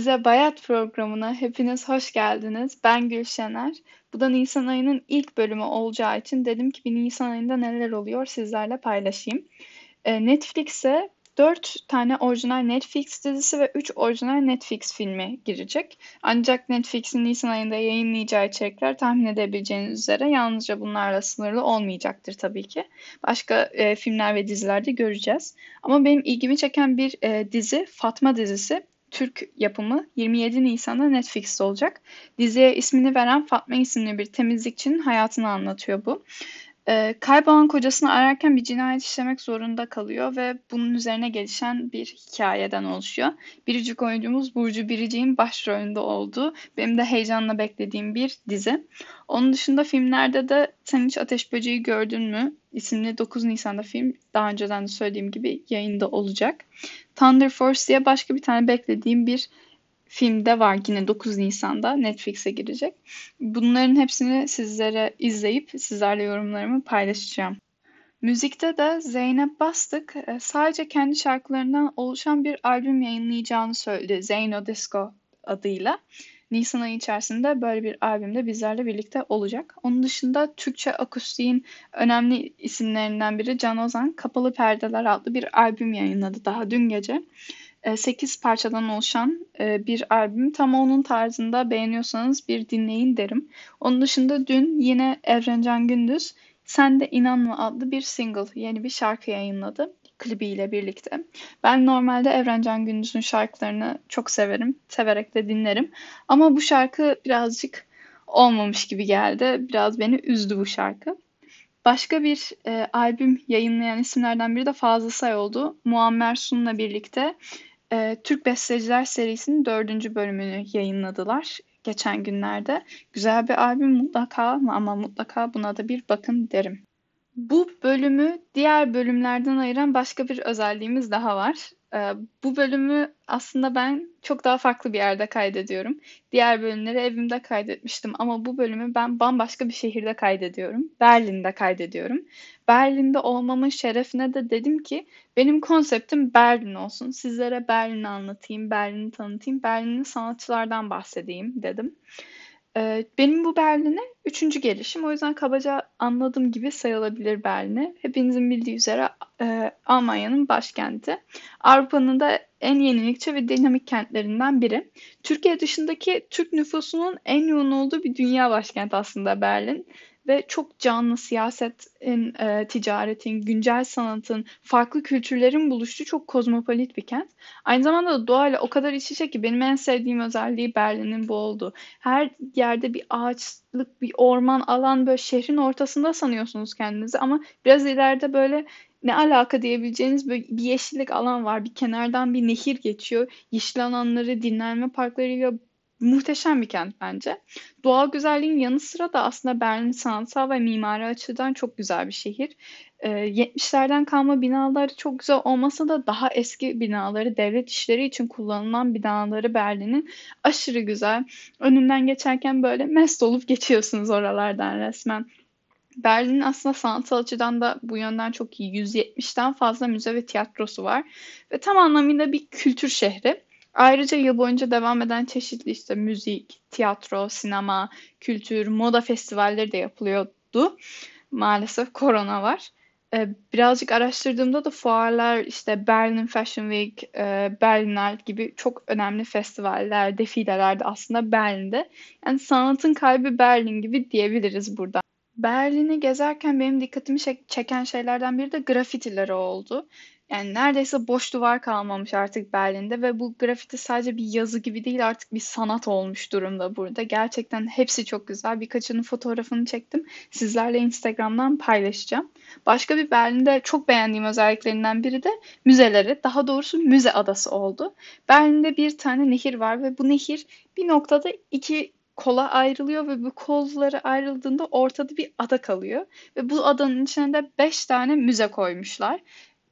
Bize Bayat programına hepiniz hoş geldiniz. Ben Gülşener. Bu da Nisan ayının ilk bölümü olacağı için dedim ki bir Nisan ayında neler oluyor sizlerle paylaşayım. E, Netflix'e 4 tane orijinal Netflix dizisi ve 3 orijinal Netflix filmi girecek. Ancak Netflix'in Nisan ayında yayınlayacağı içerikler tahmin edebileceğiniz üzere yalnızca bunlarla sınırlı olmayacaktır tabii ki. Başka e, filmler ve dizilerde göreceğiz. Ama benim ilgimi çeken bir e, dizi Fatma dizisi. Türk yapımı 27 Nisan'da Netflix'te olacak. Diziye ismini veren Fatma isimli bir temizlikçinin hayatını anlatıyor bu. Ee, kaybolan kocasını ararken bir cinayet işlemek zorunda kalıyor ve bunun üzerine gelişen bir hikayeden oluşuyor. Biricik oyuncumuz Burcu Biricik'in başrolünde olduğu, benim de heyecanla beklediğim bir dizi. Onun dışında filmlerde de Sen hiç Ateş Böceği gördün mü? isimli 9 Nisan'da film daha önceden de söylediğim gibi yayında olacak. Thunder Force diye başka bir tane beklediğim bir film de var yine 9 Nisan'da Netflix'e girecek. Bunların hepsini sizlere izleyip sizlerle yorumlarımı paylaşacağım. Müzikte de Zeynep Bastık e, sadece kendi şarkılarından oluşan bir albüm yayınlayacağını söyledi. Zeyno Disco adıyla. Nisan ayı içerisinde böyle bir albümde bizlerle birlikte olacak. Onun dışında Türkçe akustiğin önemli isimlerinden biri Can Ozan Kapalı Perdeler adlı bir albüm yayınladı daha dün gece. 8 e, parçadan oluşan e, bir albüm. Tam onun tarzında beğeniyorsanız bir dinleyin derim. Onun dışında dün yine Evrencan Gündüz Sen de İnanma adlı bir single, yeni bir şarkı yayınladı klibiyle birlikte. Ben normalde Evrencan Gündüz'ün şarkılarını çok severim. Severek de dinlerim. Ama bu şarkı birazcık olmamış gibi geldi. Biraz beni üzdü bu şarkı. Başka bir e, albüm yayınlayan isimlerden biri de Fazıl Say oldu. Muammer Sun'la birlikte e, Türk Besteciler serisinin dördüncü bölümünü yayınladılar geçen günlerde. Güzel bir albüm mutlaka ama mutlaka buna da bir bakın derim. Bu bölümü diğer bölümlerden ayıran başka bir özelliğimiz daha var. Ee, bu bölümü aslında ben çok daha farklı bir yerde kaydediyorum. Diğer bölümleri evimde kaydetmiştim ama bu bölümü ben bambaşka bir şehirde kaydediyorum. Berlin'de kaydediyorum. Berlin'de olmamın şerefine de dedim ki benim konseptim Berlin olsun. Sizlere Berlin'i anlatayım, Berlin'i tanıtayım, Berlin'in sanatçılardan bahsedeyim dedim. Ee, benim bu Berlin'e üçüncü gelişim. O yüzden kabaca anladığım gibi sayılabilir Berlin'e. Hepinizin bildiği üzere e, Almanya'nın başkenti. Avrupa'nın da en yenilikçi ve dinamik kentlerinden biri. Türkiye dışındaki Türk nüfusunun en yoğun olduğu bir dünya başkenti aslında Berlin ve çok canlı siyasetin, e, ticaretin, güncel sanatın, farklı kültürlerin buluştuğu çok kozmopolit bir kent. Aynı zamanda da doğayla o kadar iç içe ki benim en sevdiğim özelliği Berlin'in bu oldu. Her yerde bir ağaçlık, bir orman alan böyle şehrin ortasında sanıyorsunuz kendinizi ama biraz ileride böyle ne alaka diyebileceğiniz böyle bir yeşillik alan var. Bir kenardan bir nehir geçiyor. Yeşil alanları, dinlenme parklarıyla muhteşem bir kent bence. Doğal güzelliğin yanı sıra da aslında Berlin sanatsal ve mimari açıdan çok güzel bir şehir. Ee, 70'lerden kalma binaları çok güzel olmasa da daha eski binaları, devlet işleri için kullanılan binaları Berlin'in aşırı güzel. Önünden geçerken böyle mest olup geçiyorsunuz oralardan resmen. Berlin'in aslında sanatsal açıdan da bu yönden çok iyi. 170'ten fazla müze ve tiyatrosu var. Ve tam anlamıyla bir kültür şehri. Ayrıca yıl boyunca devam eden çeşitli işte müzik, tiyatro, sinema, kültür, moda festivalleri de yapılıyordu. Maalesef korona var. Ee, birazcık araştırdığımda da fuarlar, işte Berlin Fashion Week, e, Berlinale gibi çok önemli festivaller, defileler de aslında Berlin'de. Yani sanatın kalbi Berlin gibi diyebiliriz burada. Berlin'i gezerken benim dikkatimi çeken şeylerden biri de grafitileri oldu. Yani neredeyse boş duvar kalmamış artık Berlin'de ve bu grafiti sadece bir yazı gibi değil artık bir sanat olmuş durumda burada. Gerçekten hepsi çok güzel. Birkaçının fotoğrafını çektim. Sizlerle Instagram'dan paylaşacağım. Başka bir Berlin'de çok beğendiğim özelliklerinden biri de müzeleri. Daha doğrusu müze adası oldu. Berlin'de bir tane nehir var ve bu nehir bir noktada iki kola ayrılıyor ve bu kolları ayrıldığında ortada bir ada kalıyor. Ve bu adanın içine de 5 tane müze koymuşlar.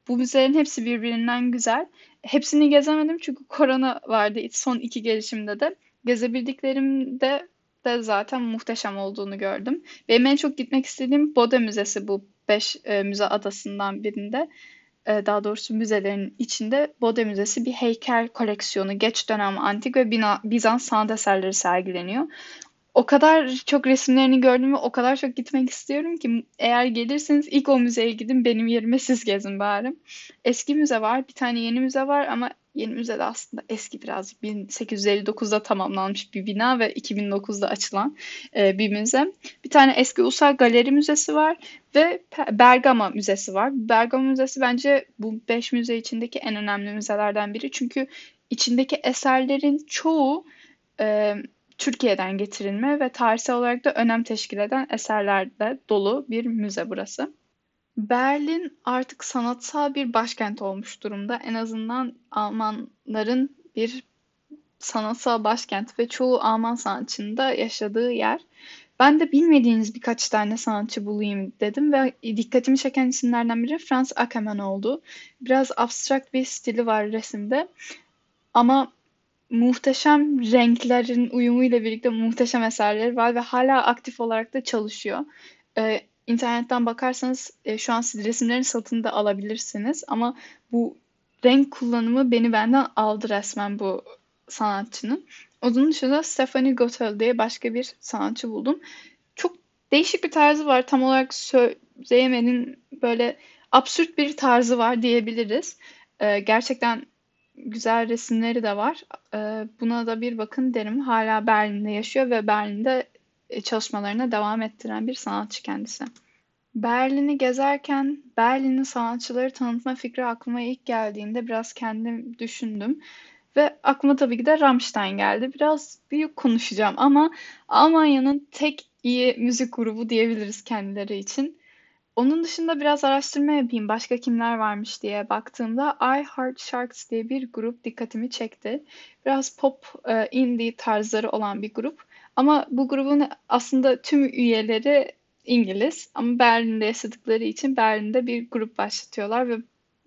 Bu müzelerin hepsi birbirinden güzel. Hepsini gezemedim çünkü korona vardı son iki gelişimde de. Gezebildiklerimde de zaten muhteşem olduğunu gördüm. Benim en çok gitmek istediğim Bode Müzesi bu 5 e, müze adasından birinde. E, daha doğrusu müzelerin içinde Bode Müzesi bir heykel koleksiyonu. Geç dönem antik ve Bizans sanat eserleri sergileniyor o kadar çok resimlerini gördüm ve o kadar çok gitmek istiyorum ki eğer gelirseniz ilk o müzeye gidin benim yerime siz gezin bari. Eski müze var bir tane yeni müze var ama yeni müze de aslında eski birazcık 1859'da tamamlanmış bir bina ve 2009'da açılan e, bir müze. Bir tane eski Ulusal Galeri Müzesi var ve Bergama Müzesi var. Bergama Müzesi bence bu 5 müze içindeki en önemli müzelerden biri çünkü içindeki eserlerin çoğu e, Türkiye'den getirilme ve tarihsel olarak da önem teşkil eden eserlerle dolu bir müze burası. Berlin artık sanatsal bir başkent olmuş durumda. En azından Almanların bir sanatsal başkent ve çoğu Alman sanatçının da yaşadığı yer. Ben de bilmediğiniz birkaç tane sanatçı bulayım dedim ve dikkatimi çeken isimlerden biri Franz Ackermann oldu. Biraz abstrakt bir stili var resimde ama muhteşem renklerin uyumuyla birlikte muhteşem eserleri var ve hala aktif olarak da çalışıyor. Ee, internetten bakarsanız e, şu an siz resimlerin satını da alabilirsiniz ama bu renk kullanımı beni benden aldı resmen bu sanatçının. Onun dışında Stephanie Gottel diye başka bir sanatçı buldum. Çok değişik bir tarzı var. Tam olarak söyleyemenin böyle absürt bir tarzı var diyebiliriz. Ee, gerçekten güzel resimleri de var. Ee, buna da bir bakın derim. Hala Berlin'de yaşıyor ve Berlin'de e, çalışmalarına devam ettiren bir sanatçı kendisi. Berlin'i gezerken Berlin'in sanatçıları tanıtma fikri aklıma ilk geldiğinde biraz kendim düşündüm. Ve aklıma tabii ki de Rammstein geldi. Biraz büyük konuşacağım ama Almanya'nın tek iyi müzik grubu diyebiliriz kendileri için. Onun dışında biraz araştırma yapayım başka kimler varmış diye baktığımda I Heart Sharks diye bir grup dikkatimi çekti. Biraz pop, e, indie tarzları olan bir grup. Ama bu grubun aslında tüm üyeleri İngiliz ama Berlin'de yaşadıkları için Berlin'de bir grup başlatıyorlar ve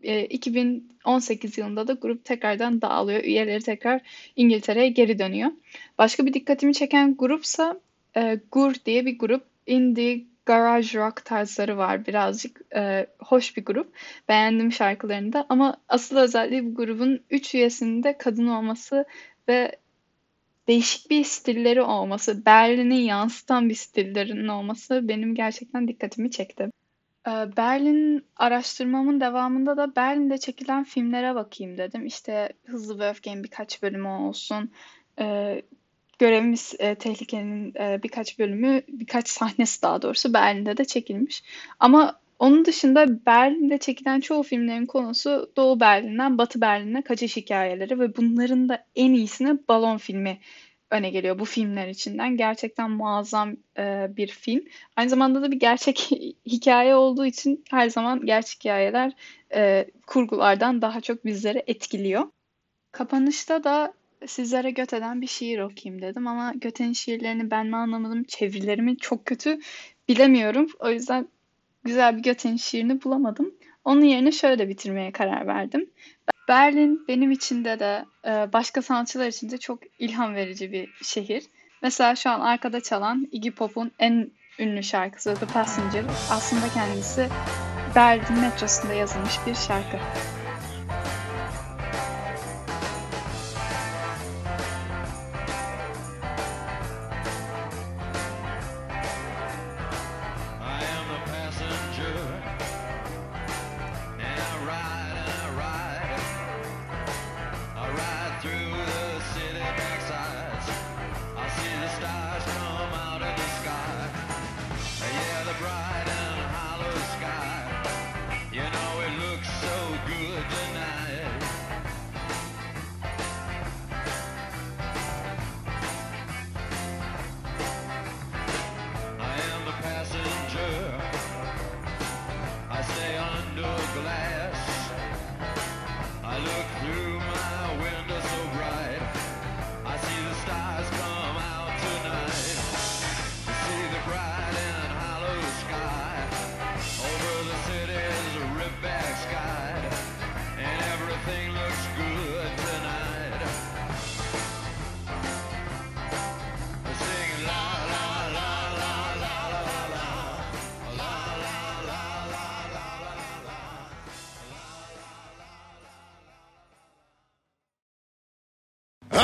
e, 2018 yılında da grup tekrardan dağılıyor. Üyeleri tekrar İngiltere'ye geri dönüyor. Başka bir dikkatimi çeken grupsa e, Gur diye bir grup. Indie garage rock tarzları var birazcık. E, hoş bir grup. Beğendim şarkılarını da ama asıl özelliği bu grubun 3 üyesinin de kadın olması ve değişik bir stilleri olması, Berlin'i yansıtan bir stillerinin olması benim gerçekten dikkatimi çekti. Berlin araştırmamın devamında da Berlin'de çekilen filmlere bakayım dedim. İşte Hızlı ve Öfke'nin birkaç bölümü olsun, Görevimiz e, Tehlike'nin e, birkaç bölümü, birkaç sahnesi daha doğrusu Berlin'de de çekilmiş. Ama onun dışında Berlin'de çekilen çoğu filmlerin konusu Doğu Berlin'den Batı Berlin'e kaçış hikayeleri ve bunların da en iyisini Balon filmi öne geliyor bu filmler içinden. Gerçekten muazzam e, bir film. Aynı zamanda da bir gerçek hikaye olduğu için her zaman gerçek hikayeler e, kurgulardan daha çok bizleri etkiliyor. Kapanışta da sizlere Göte'den bir şiir okuyayım dedim ama Göte'nin şiirlerini ben mi anlamadım, çevirilerimi çok kötü bilemiyorum. O yüzden güzel bir Göte'nin şiirini bulamadım. Onun yerine şöyle bitirmeye karar verdim. Berlin benim için de de başka sanatçılar için de çok ilham verici bir şehir. Mesela şu an arkada çalan Iggy Pop'un en ünlü şarkısı The Passenger aslında kendisi Berlin metrosunda yazılmış bir şarkı.